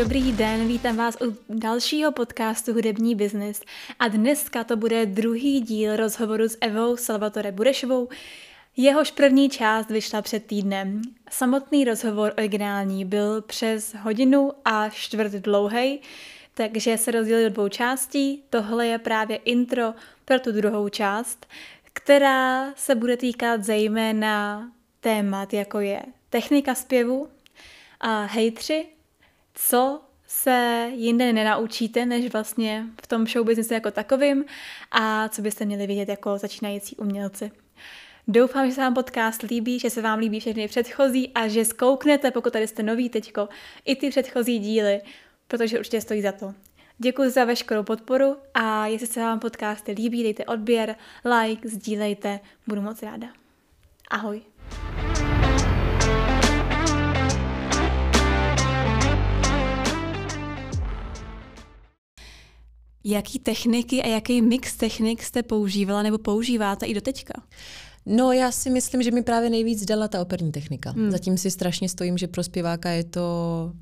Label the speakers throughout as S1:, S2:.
S1: Dobrý den, vítám vás u dalšího podcastu Hudební biznis a dneska to bude druhý díl rozhovoru s Evou Salvatore Burešovou. Jehož první část vyšla před týdnem. Samotný rozhovor originální byl přes hodinu a čtvrt dlouhý, takže se rozdělil do dvou částí. Tohle je právě intro pro tu druhou část, která se bude týkat zejména témat, jako je technika zpěvu a hejtři, co se jinde nenaučíte, než vlastně v tom showbiznesu jako takovým a co byste měli vědět jako začínající umělci. Doufám, že se vám podcast líbí, že se vám líbí všechny předchozí a že zkouknete, pokud tady jste noví teďko, i ty předchozí díly, protože určitě stojí za to. Děkuji za veškerou podporu a jestli se vám podcasty líbí, dejte odběr, like, sdílejte, budu moc ráda. Ahoj. Jaký techniky a jaký mix technik jste používala nebo používáte i do teďka?
S2: No, já si myslím, že mi právě nejvíc dala ta operní technika. Hmm. Zatím si strašně stojím, že pro zpěváka je to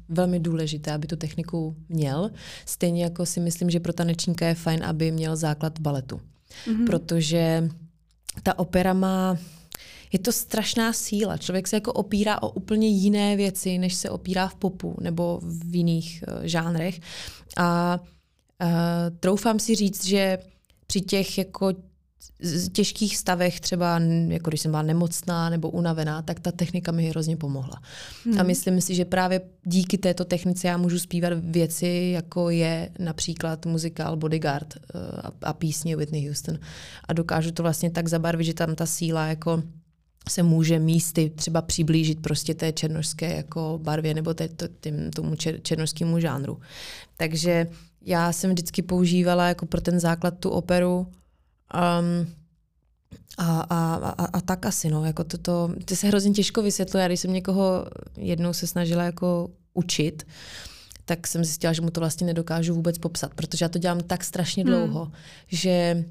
S2: velmi důležité, aby tu techniku měl. Stejně jako si myslím, že pro tanečníka je fajn, aby měl základ baletu. Hmm. Protože ta opera má je to strašná síla. Člověk se jako opírá o úplně jiné věci, než se opírá v popu nebo v jiných uh, žánrech. A uh, troufám si říct, že při těch jako těžkých stavech, třeba jako když jsem byla nemocná nebo unavená, tak ta technika mi hrozně pomohla. Hmm. A myslím si, že právě díky této technice já můžu zpívat věci, jako je například muzikál Bodyguard uh, a, a písně Whitney Houston. A dokážu to vlastně tak zabarvit, že tam ta síla jako se může místy třeba přiblížit prostě té černožské jako barvě nebo té, tím, tomu čer, černožskému žánru. Takže já jsem vždycky používala jako pro ten základ tu operu Um, a, a, a, a tak asi, no, jako to, to, to se hrozně těžko vysvětluje. Já když jsem někoho jednou se snažila jako učit, tak jsem zjistila, že mu to vlastně nedokážu vůbec popsat, protože já to dělám tak strašně hmm. dlouho, hmm. že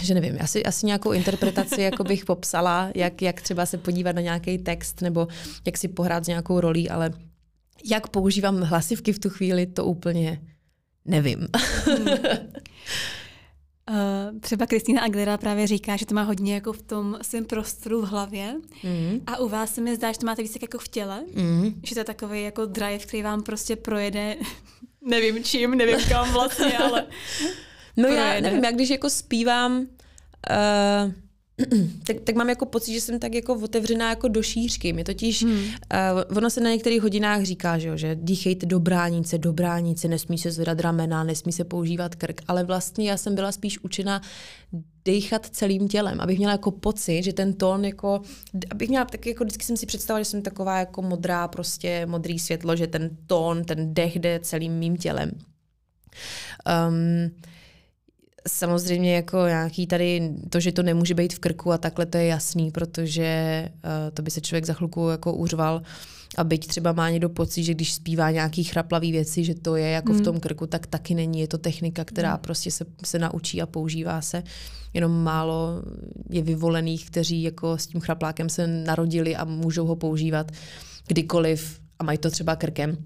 S2: že nevím, asi, asi nějakou interpretaci jako bych popsala, jak, jak třeba se podívat na nějaký text nebo jak si pohrát s nějakou rolí, ale jak používám hlasivky v tu chvíli, to úplně nevím. Hmm.
S1: Uh, třeba Kristýna Aguilera právě říká, že to má hodně jako v tom svém prostoru v hlavě mm. a u vás se mi zdá, že to máte víc jako v těle, mm. že to je takový jako drive, který vám prostě projede, nevím čím, nevím kam vlastně, ale
S2: No projede. já nevím, já když jako zpívám uh, tak, tak mám jako pocit, že jsem tak jako otevřená jako do šířky. My totiž, hmm. uh, ono se na některých hodinách říká, že, jo, že dýchejte do bránice, do bránice, nesmí se zvedat ramena, nesmí se používat krk, ale vlastně já jsem byla spíš učena dejchat celým tělem, abych měla jako pocit, že ten tón jako, abych měla tak jako vždycky jsem si představila, že jsem taková jako modrá, prostě modrý světlo, že ten tón, ten dech jde celým mým tělem. Um, Samozřejmě jako nějaký tady, to, že to nemůže být v krku a takhle, to je jasný, protože uh, to by se člověk za chvilku jako uřval a byť třeba má někdo pocit, že když zpívá nějaký chraplavý věci, že to je jako hmm. v tom krku, tak taky není. Je to technika, která hmm. prostě se, se naučí a používá se. Jenom málo je vyvolených, kteří jako s tím chraplákem se narodili a můžou ho používat kdykoliv a mají to třeba krkem.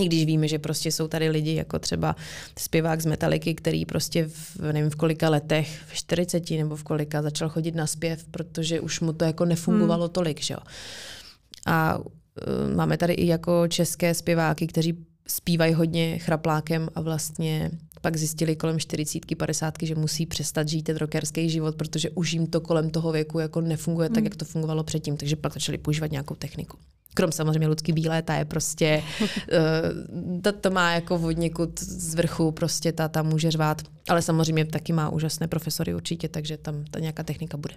S2: I když víme, že prostě jsou tady lidi, jako třeba zpěvák z Metaliky, který prostě v, nevím v kolika letech, v 40 nebo v kolika, začal chodit na zpěv, protože už mu to jako nefungovalo hmm. tolik, že jo. A uh, máme tady i jako české zpěváky, kteří zpívají hodně chraplákem a vlastně pak zjistili kolem 40, 50, že musí přestat žít ten rockerský život, protože už jim to kolem toho věku jako nefunguje hmm. tak, jak to fungovalo předtím, takže pak začali používat nějakou techniku. Krom samozřejmě Ludský bílé, ta je prostě, uh, to, to má jako vodněkud z vrchu, prostě ta, ta může řvát, ale samozřejmě taky má úžasné profesory určitě, takže tam ta nějaká technika bude.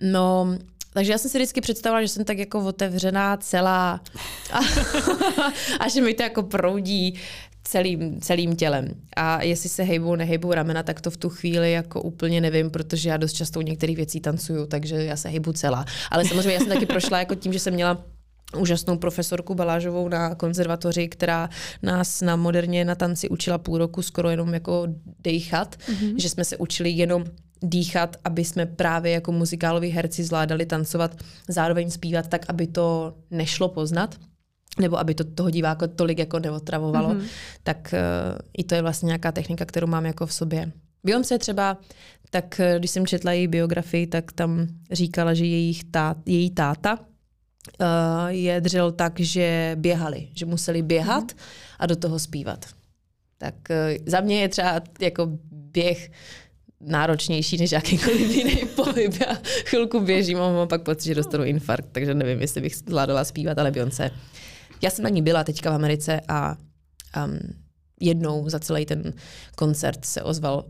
S2: No, takže já jsem si vždycky představila, že jsem tak jako otevřená celá. A, a že mi to jako proudí celým, celým tělem. A jestli se hejbou, nehejbou ramena, tak to v tu chvíli jako úplně nevím, protože já dost často u některých věcí tancuju, takže já se hejbu celá. Ale samozřejmě já jsem taky prošla jako tím, že jsem měla úžasnou profesorku Balážovou na konzervatoři, která nás na moderně na tanci učila půl roku skoro jenom jako dejchat, mm-hmm. že jsme se učili jenom dýchat, aby jsme právě jako muzikáloví herci zvládali tancovat, zároveň zpívat tak, aby to nešlo poznat. Nebo aby to toho diváka tolik jako neotravovalo, mm-hmm. tak uh, i to je vlastně nějaká technika, kterou mám jako v sobě. Beyoncé třeba, tak uh, když jsem četla její biografii, tak tam říkala, že jejich tát, její táta uh, je dřel tak, že běhali, že museli běhat mm-hmm. a do toho zpívat. Tak uh, za mě je třeba jako běh náročnější než jakýkoliv jiný pohyb. Já chvilku běžím a mám pak pocit, že dostanu infarkt, takže nevím, jestli bych zvládala zpívat, ale Beyoncé já jsem na ní byla teďka v Americe a um, jednou za celý ten koncert se ozval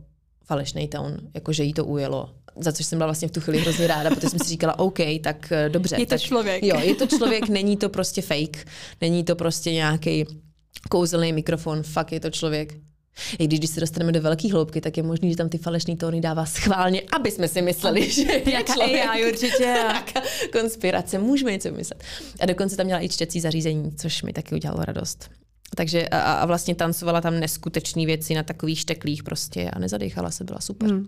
S2: falešný tón, jakože jí to ujelo za což jsem byla vlastně v tu chvíli hrozně ráda, protože jsem si říkala, OK, tak eh, dobře.
S1: Je to
S2: tak,
S1: člověk.
S2: Jo, je to člověk, není to prostě fake, není to prostě nějaký kouzelný mikrofon, fakt je to člověk. I když, když se dostaneme do velké hloubky, tak je možný, že tam ty falešné tóny dává schválně, aby jsme si mysleli, že je
S1: Jaká člověk. AI určitě.
S2: Konspirace, můžeme něco myslet. A dokonce tam měla i čtecí zařízení, což mi taky udělalo radost. Takže a, a vlastně tancovala tam neskutečné věci na takových šteklích prostě a nezadechala se, byla super. Hmm.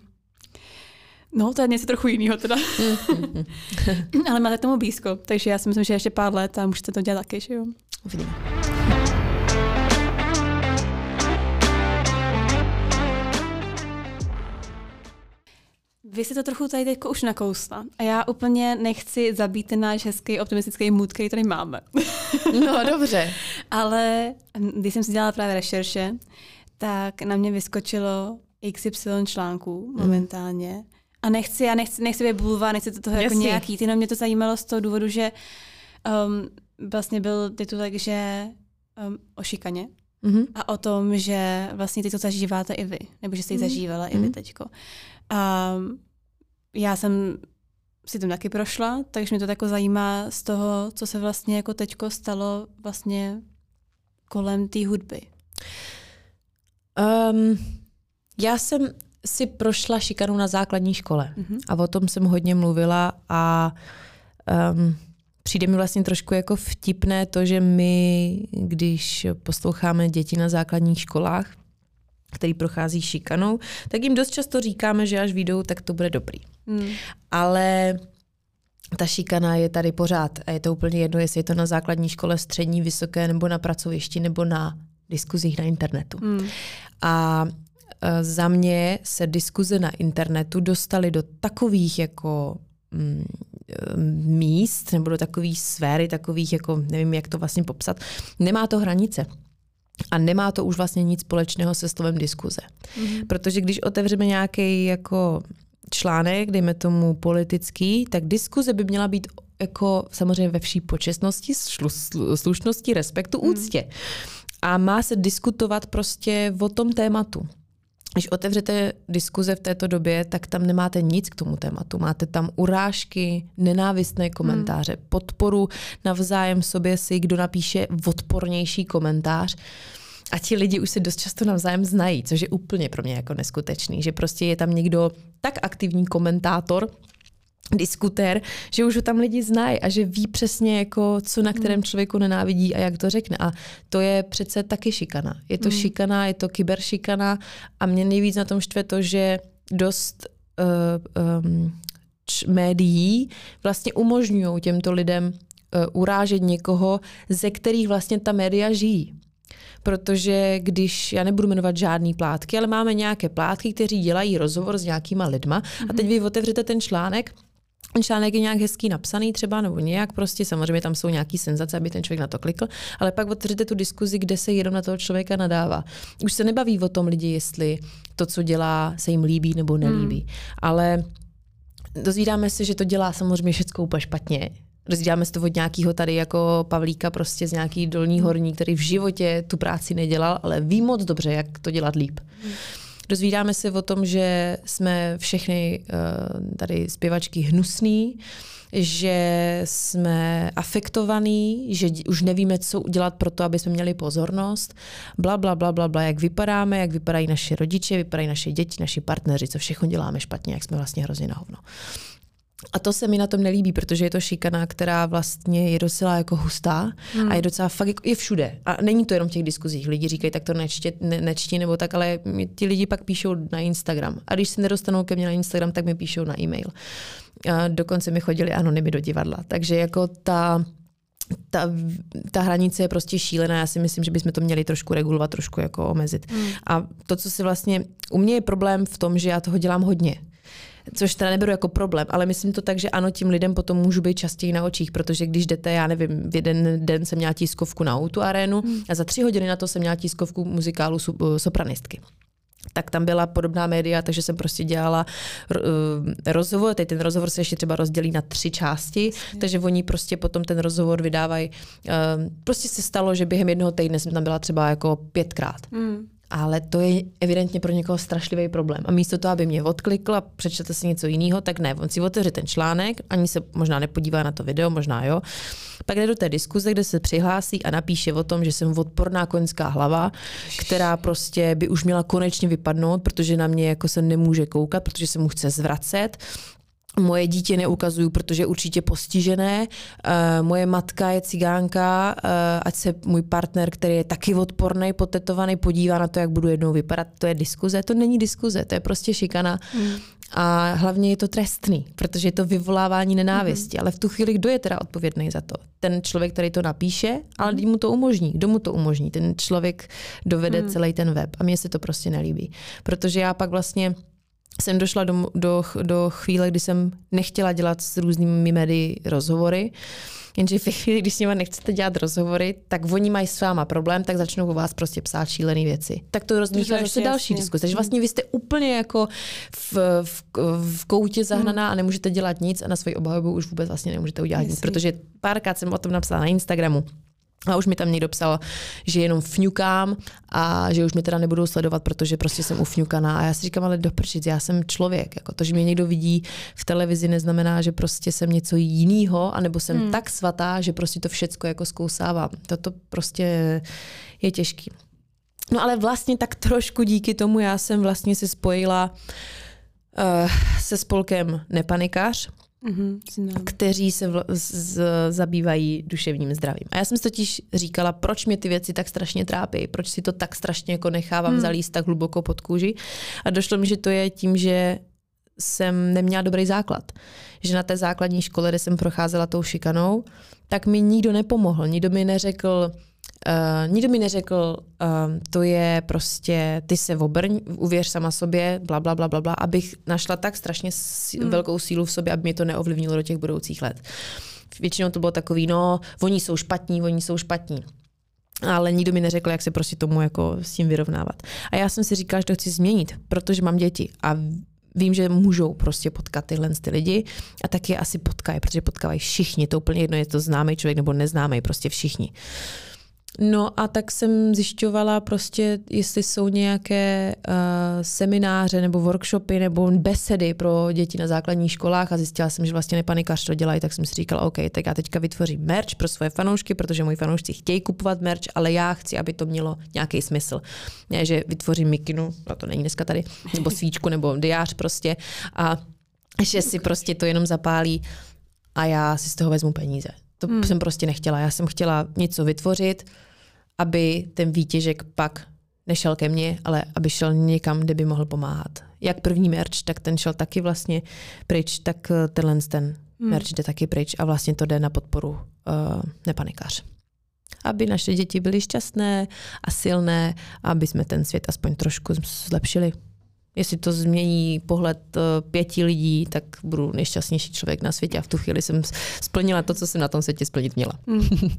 S1: No, to je něco trochu jiného teda. Ale máte tomu blízko, takže já si myslím, že ještě pár let a můžete to dělat taky, že jo?
S2: Uvidíme.
S1: Vy si to trochu tady teď už nakousla a já úplně nechci zabít ten náš hezký optimistický mood, který tady máme.
S2: no dobře.
S1: Ale když jsem si dělala právě rešerše, tak na mě vyskočilo XY článků hmm. momentálně. A nechci, já nechci, nechci být bulva, nechci to toho jako nějaký, jenom mě to zajímalo z toho důvodu, že um, vlastně byl titulek, že um, o šikaně. Mm-hmm. A o tom, že vlastně ty to zažíváte i vy, nebo že jste ji mm-hmm. zažívala mm-hmm. i vy mhm. teďko. A já jsem si tím taky prošla, takže mě to tako zajímá z toho, co se vlastně jako teďko stalo vlastně kolem té hudby.
S2: Um, já jsem si prošla šikanu na základní škole mm-hmm. a o tom jsem hodně mluvila a um, přijde mi vlastně trošku jako vtipné to, že my, když posloucháme děti na základních školách, který prochází šikanou, tak jim dost často říkáme, že až vyjdou, tak to bude dobrý. Hmm. Ale ta šikana je tady pořád a je to úplně jedno, jestli je to na základní škole, střední, vysoké, nebo na pracovišti, nebo na diskuzích na internetu. Hmm. A e, za mě se diskuze na internetu dostaly do takových jako mm, e, míst nebo do takových sféry, takových jako, nevím, jak to vlastně popsat. Nemá to hranice. A nemá to už vlastně nic společného se slovem diskuze. Mm-hmm. Protože když otevřeme nějaký jako článek, dejme tomu politický, tak diskuze by měla být jako samozřejmě ve vší počestnosti, slušnosti, respektu, mm. úctě. A má se diskutovat prostě o tom tématu. Když otevřete diskuze v této době, tak tam nemáte nic k tomu tématu. Máte tam urážky, nenávistné komentáře, hmm. podporu navzájem sobě si, kdo napíše odpornější komentář. A ti lidi už se dost často navzájem znají, což je úplně pro mě jako neskutečný, že prostě je tam někdo tak aktivní komentátor, diskutér, že už ho tam lidi znají a že ví přesně, jako, co na kterém hmm. člověku nenávidí a jak to řekne. A to je přece taky šikana. Je to mm. šikana, je to kyberšikana a mě nejvíc na tom štve to, že dost uh, um, č- médií vlastně umožňují těmto lidem uh, urážet někoho, ze kterých vlastně ta média žijí protože když, já nebudu jmenovat žádný plátky, ale máme nějaké plátky, kteří dělají rozhovor s nějakýma lidma mm-hmm. a teď vy otevřete ten článek ten článek je nějak hezký napsaný třeba, nebo nějak prostě, samozřejmě tam jsou nějaký senzace, aby ten člověk na to klikl, ale pak otevřete tu diskuzi, kde se jenom na toho člověka nadává. Už se nebaví o tom lidi, jestli to, co dělá, se jim líbí nebo nelíbí. Hmm. Ale dozvídáme se, že to dělá samozřejmě všechno úplně špatně. Dozvídáme se to od nějakého tady jako Pavlíka prostě z nějaký dolní horní, který v životě tu práci nedělal, ale ví moc dobře, jak to dělat líp. Hmm. Dozvídáme se o tom, že jsme všechny uh, tady zpěvačky hnusný, že jsme afektovaní, že už nevíme, co udělat pro to, aby jsme měli pozornost, bla, bla, bla, bla, bla, jak vypadáme, jak vypadají naše rodiče, vypadají naše děti, naši partneři, co všechno děláme špatně, jak jsme vlastně hrozně na hovno. A to se mi na tom nelíbí, protože je to šikana, která vlastně je docela jako hustá hmm. a je docela fakt jako, je všude. A není to jenom v těch diskuzích. Lidi říkají, tak to nečtě, ne, nečti nebo tak, ale ti lidi pak píšou na Instagram. A když se nedostanou ke mně na Instagram, tak mi píšou na e-mail. A dokonce mi chodili anonymy do divadla. Takže jako ta ta, ta hranice je prostě šílená. Já si myslím, že bychom to měli trošku regulovat, trošku jako omezit. Hmm. A to, co si vlastně, u mě je problém v tom, že já toho dělám hodně což teda neberu jako problém, ale myslím to tak, že ano, tím lidem potom můžu být častěji na očích, protože když jdete, já nevím, v jeden den jsem měla tiskovku na Outu arénu hmm. a za tři hodiny na to jsem měla tiskovku muzikálu sopranistky tak tam byla podobná média, takže jsem prostě dělala uh, rozhovor, teď ten rozhovor se ještě třeba rozdělí na tři části, Jasně. takže oni prostě potom ten rozhovor vydávají. Uh, prostě se stalo, že během jednoho týdne jsem tam byla třeba jako pětkrát. Mm ale to je evidentně pro někoho strašlivý problém. A místo toho, aby mě odklikl a přečtete si něco jiného, tak ne, on si otevře ten článek, ani se možná nepodívá na to video, možná jo. Pak jde do té diskuze, kde se přihlásí a napíše o tom, že jsem odporná koňská hlava, která prostě by už měla konečně vypadnout, protože na mě jako se nemůže koukat, protože se mu chce zvracet, Moje dítě neukazuju, protože je určitě postižené. Uh, moje matka je cigánka, uh, ať se můj partner, který je taky odporný, potetovaný, podívá na to, jak budu jednou vypadat. To je diskuze, to není diskuze, to je prostě šikana. Mm. A hlavně je to trestný, protože je to vyvolávání nenávisti. Mm. Ale v tu chvíli, kdo je teda odpovědný za to? Ten člověk, který to napíše, ale kdo mu to umožní? Kdo mu to umožní? Ten člověk dovede mm. celý ten web. A mně se to prostě nelíbí. Protože já pak vlastně jsem došla do, do, do chvíle, kdy jsem nechtěla dělat s různými médii rozhovory, jenže v chvíli, když s nimi nechcete dělat rozhovory, tak oni mají s váma problém, tak začnou o vás prostě psát šílené věci. Tak to rozmíchá zase další diskuse. Takže vlastně vy jste úplně jako v, v, v koutě zahnaná a nemůžete dělat nic a na svoji obhajobu už vůbec vlastně nemůžete udělat Jasný. nic, protože párkrát jsem o tom napsala na Instagramu. A už mi tam někdo psal, že jenom fňukám a že už mě teda nebudou sledovat, protože prostě jsem ufňukaná. A já si říkám, ale doprčit, já jsem člověk. Jako to, že mě někdo vidí v televizi, neznamená, že prostě jsem něco jiného, anebo jsem hmm. tak svatá, že prostě to všecko jako zkousávám. Toto prostě je těžký. No ale vlastně tak trošku díky tomu já jsem vlastně se spojila uh, se spolkem Nepanikař, mm-hmm, kteří se vl- z- zabývají duševním zdravím. A já jsem si totiž říkala, proč mě ty věci tak strašně trápí, proč si to tak strašně jako nechávám mm. zalíst tak hluboko pod kůži. A došlo mi, že to je tím, že jsem neměla dobrý základ. Že na té základní škole, kde jsem procházela tou šikanou, tak mi nikdo nepomohl. Nikdo mi neřekl, Uh, nikdo mi neřekl, uh, to je prostě, ty se obrň, uvěř sama sobě, bla, bla, bla, bla, bla, abych našla tak strašně sí, hmm. velkou sílu v sobě, aby mě to neovlivnilo do těch budoucích let. Většinou to bylo takový, no, oni jsou špatní, oni jsou špatní. Ale nikdo mi neřekl, jak se prostě tomu jako s tím vyrovnávat. A já jsem si říkala, že to chci změnit, protože mám děti a vím, že můžou prostě potkat tyhle ty lidi a tak je asi potkají, protože potkávají všichni. To úplně jedno, je to známý člověk nebo neznámý, prostě všichni. Uh, No a tak jsem zjišťovala prostě, jestli jsou nějaké uh, semináře nebo workshopy nebo besedy pro děti na základních školách a zjistila jsem, že vlastně nepanikař to dělají, tak jsem si říkala, OK, tak já teďka vytvořím merch pro svoje fanoušky, protože moji fanoušci chtějí kupovat merch, ale já chci, aby to mělo nějaký smysl. Ne, že vytvořím mikinu, a to není dneska tady, nebo svíčku, nebo diář prostě a že si prostě to jenom zapálí a já si z toho vezmu peníze. To hmm. jsem prostě nechtěla. Já jsem chtěla něco vytvořit, aby ten výtěžek pak nešel ke mně, ale aby šel někam, kde by mohl pomáhat. Jak první merch, tak ten šel taky vlastně pryč, tak eh, tenhle ten hmm. merch jde taky pryč a vlastně to jde na podporu uh, nepanikař. Aby naše děti byly šťastné a silné, aby jsme ten svět aspoň trošku zlepšili. Jestli to změní pohled uh, pěti lidí, tak budu nejšťastnější člověk na světě a v tu chvíli jsem splnila to, co jsem na tom světě splnit měla. Hmm.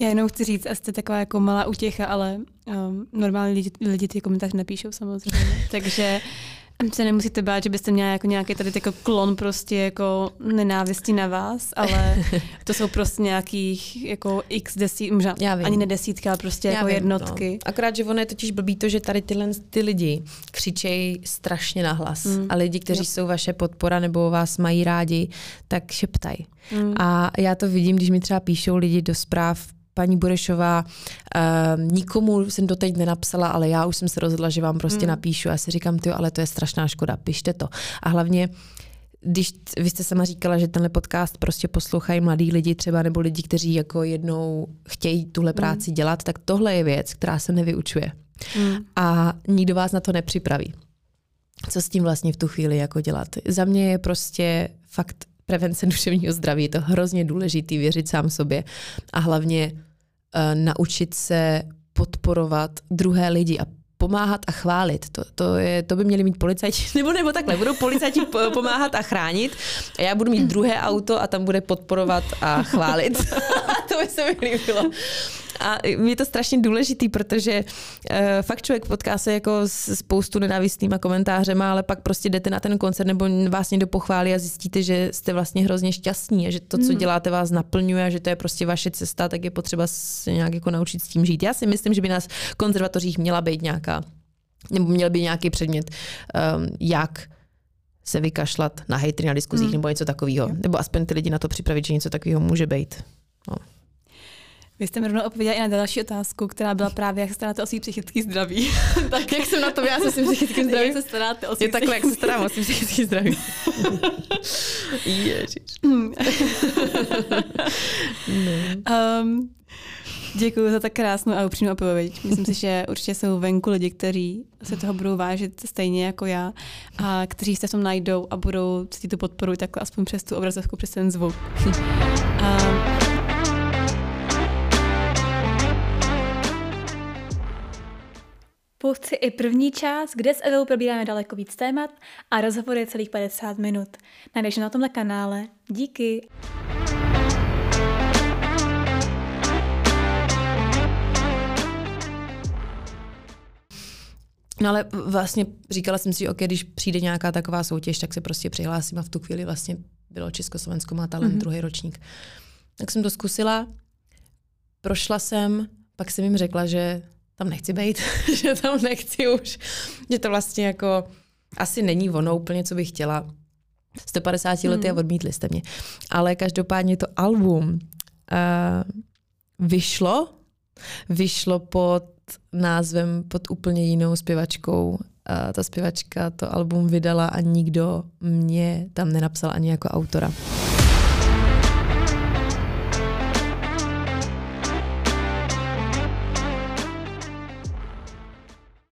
S1: Já jenom chci říct, a jste taková jako malá utěcha, ale um, normální lidi, lidi ty komentáře napíšou samozřejmě. Takže se nemusíte bát, že byste měla jako nějaký tady jako klon prostě jako nenávistí na vás, ale to jsou prostě nějakých jako x desít, možná Já vím. ani ne desítka, ale prostě Já jako vím, jednotky. No.
S2: Akorát, že ono je totiž blbý to, že tady tyhle ty lidi křičejí strašně nahlas mm. a lidi, kteří jo. jsou vaše podpora nebo vás mají rádi, tak šeptají. Mm. A já to vidím, když mi třeba píšou lidi do zpráv paní Burešová, uh, nikomu jsem to teď nenapsala, ale já už jsem se rozhodla, že vám prostě mm. napíšu. Já si říkám, ty, ale to je strašná škoda, pište to. A hlavně když vy jste sama říkala, že tenhle podcast prostě poslouchají mladí lidi třeba, nebo lidi, kteří jako jednou chtějí tuhle hmm. práci mm. dělat, tak tohle je věc, která se nevyučuje. Mm. A nikdo vás na to nepřipraví. Co s tím vlastně v tu chvíli jako dělat? Za mě je prostě fakt prevence duševního zdraví. Je to hrozně důležitý věřit sám sobě a hlavně uh, naučit se podporovat druhé lidi a pomáhat a chválit. To, to, je, to by měli mít policajti, nebo, nebo takhle, budou policajti pomáhat a chránit a já budu mít druhé auto a tam bude podporovat a chválit. to by se mi líbilo. A je to strašně důležitý, protože uh, fakt člověk potká se jako s spoustu nenávistnýma komentářema, ale pak prostě jdete na ten koncert nebo vás někdo pochválí a zjistíte, že jste vlastně hrozně šťastní a že to, co hmm. děláte, vás naplňuje a že to je prostě vaše cesta, tak je potřeba se nějak jako naučit s tím žít. Já si myslím, že by nás konzervatořích měla být nějaká, nebo měl by nějaký předmět, um, jak se vykašlat na hejtry na diskuzích hmm. nebo něco takového. Nebo aspoň ty lidi na to připravit, že něco takového může být. No.
S1: Vy jste mi rovnou odpověděla i na další otázku, která byla právě, jak se staráte o svý psychický zdraví.
S2: tak jak jsem na to, já se svým psychickým zdraví.
S1: Jak se staráte o svý
S2: Je takhle, jak se starám o svým psychický zdraví. Ježiš.
S1: um, Děkuji za tak krásnou a upřímnou odpověď. Myslím si, že určitě jsou venku lidi, kteří se toho budou vážit stejně jako já a kteří se v tom najdou a budou cítit tu podporu takhle aspoň přes tu obrazovku, přes ten zvuk. um, Si i první část, kde s Evou probíráme daleko víc témat a rozhovor je celých 50 minut. Najdeš na tomhle kanále. Díky.
S2: No ale vlastně říkala jsem si, OK, když přijde nějaká taková soutěž, tak se prostě přihlásím a v tu chvíli vlastně bylo Československo má talent mm-hmm. druhý ročník. Tak jsem to zkusila, prošla jsem, pak jsem jim řekla, že tam nechci být, že tam nechci už, že to vlastně jako asi není ono úplně, co bych chtěla. 150 hmm. lety a odmítli jste mě. Ale každopádně to album uh, vyšlo, vyšlo pod názvem, pod úplně jinou zpěvačkou. Uh, ta zpěvačka to album vydala a nikdo mě tam nenapsal ani jako autora.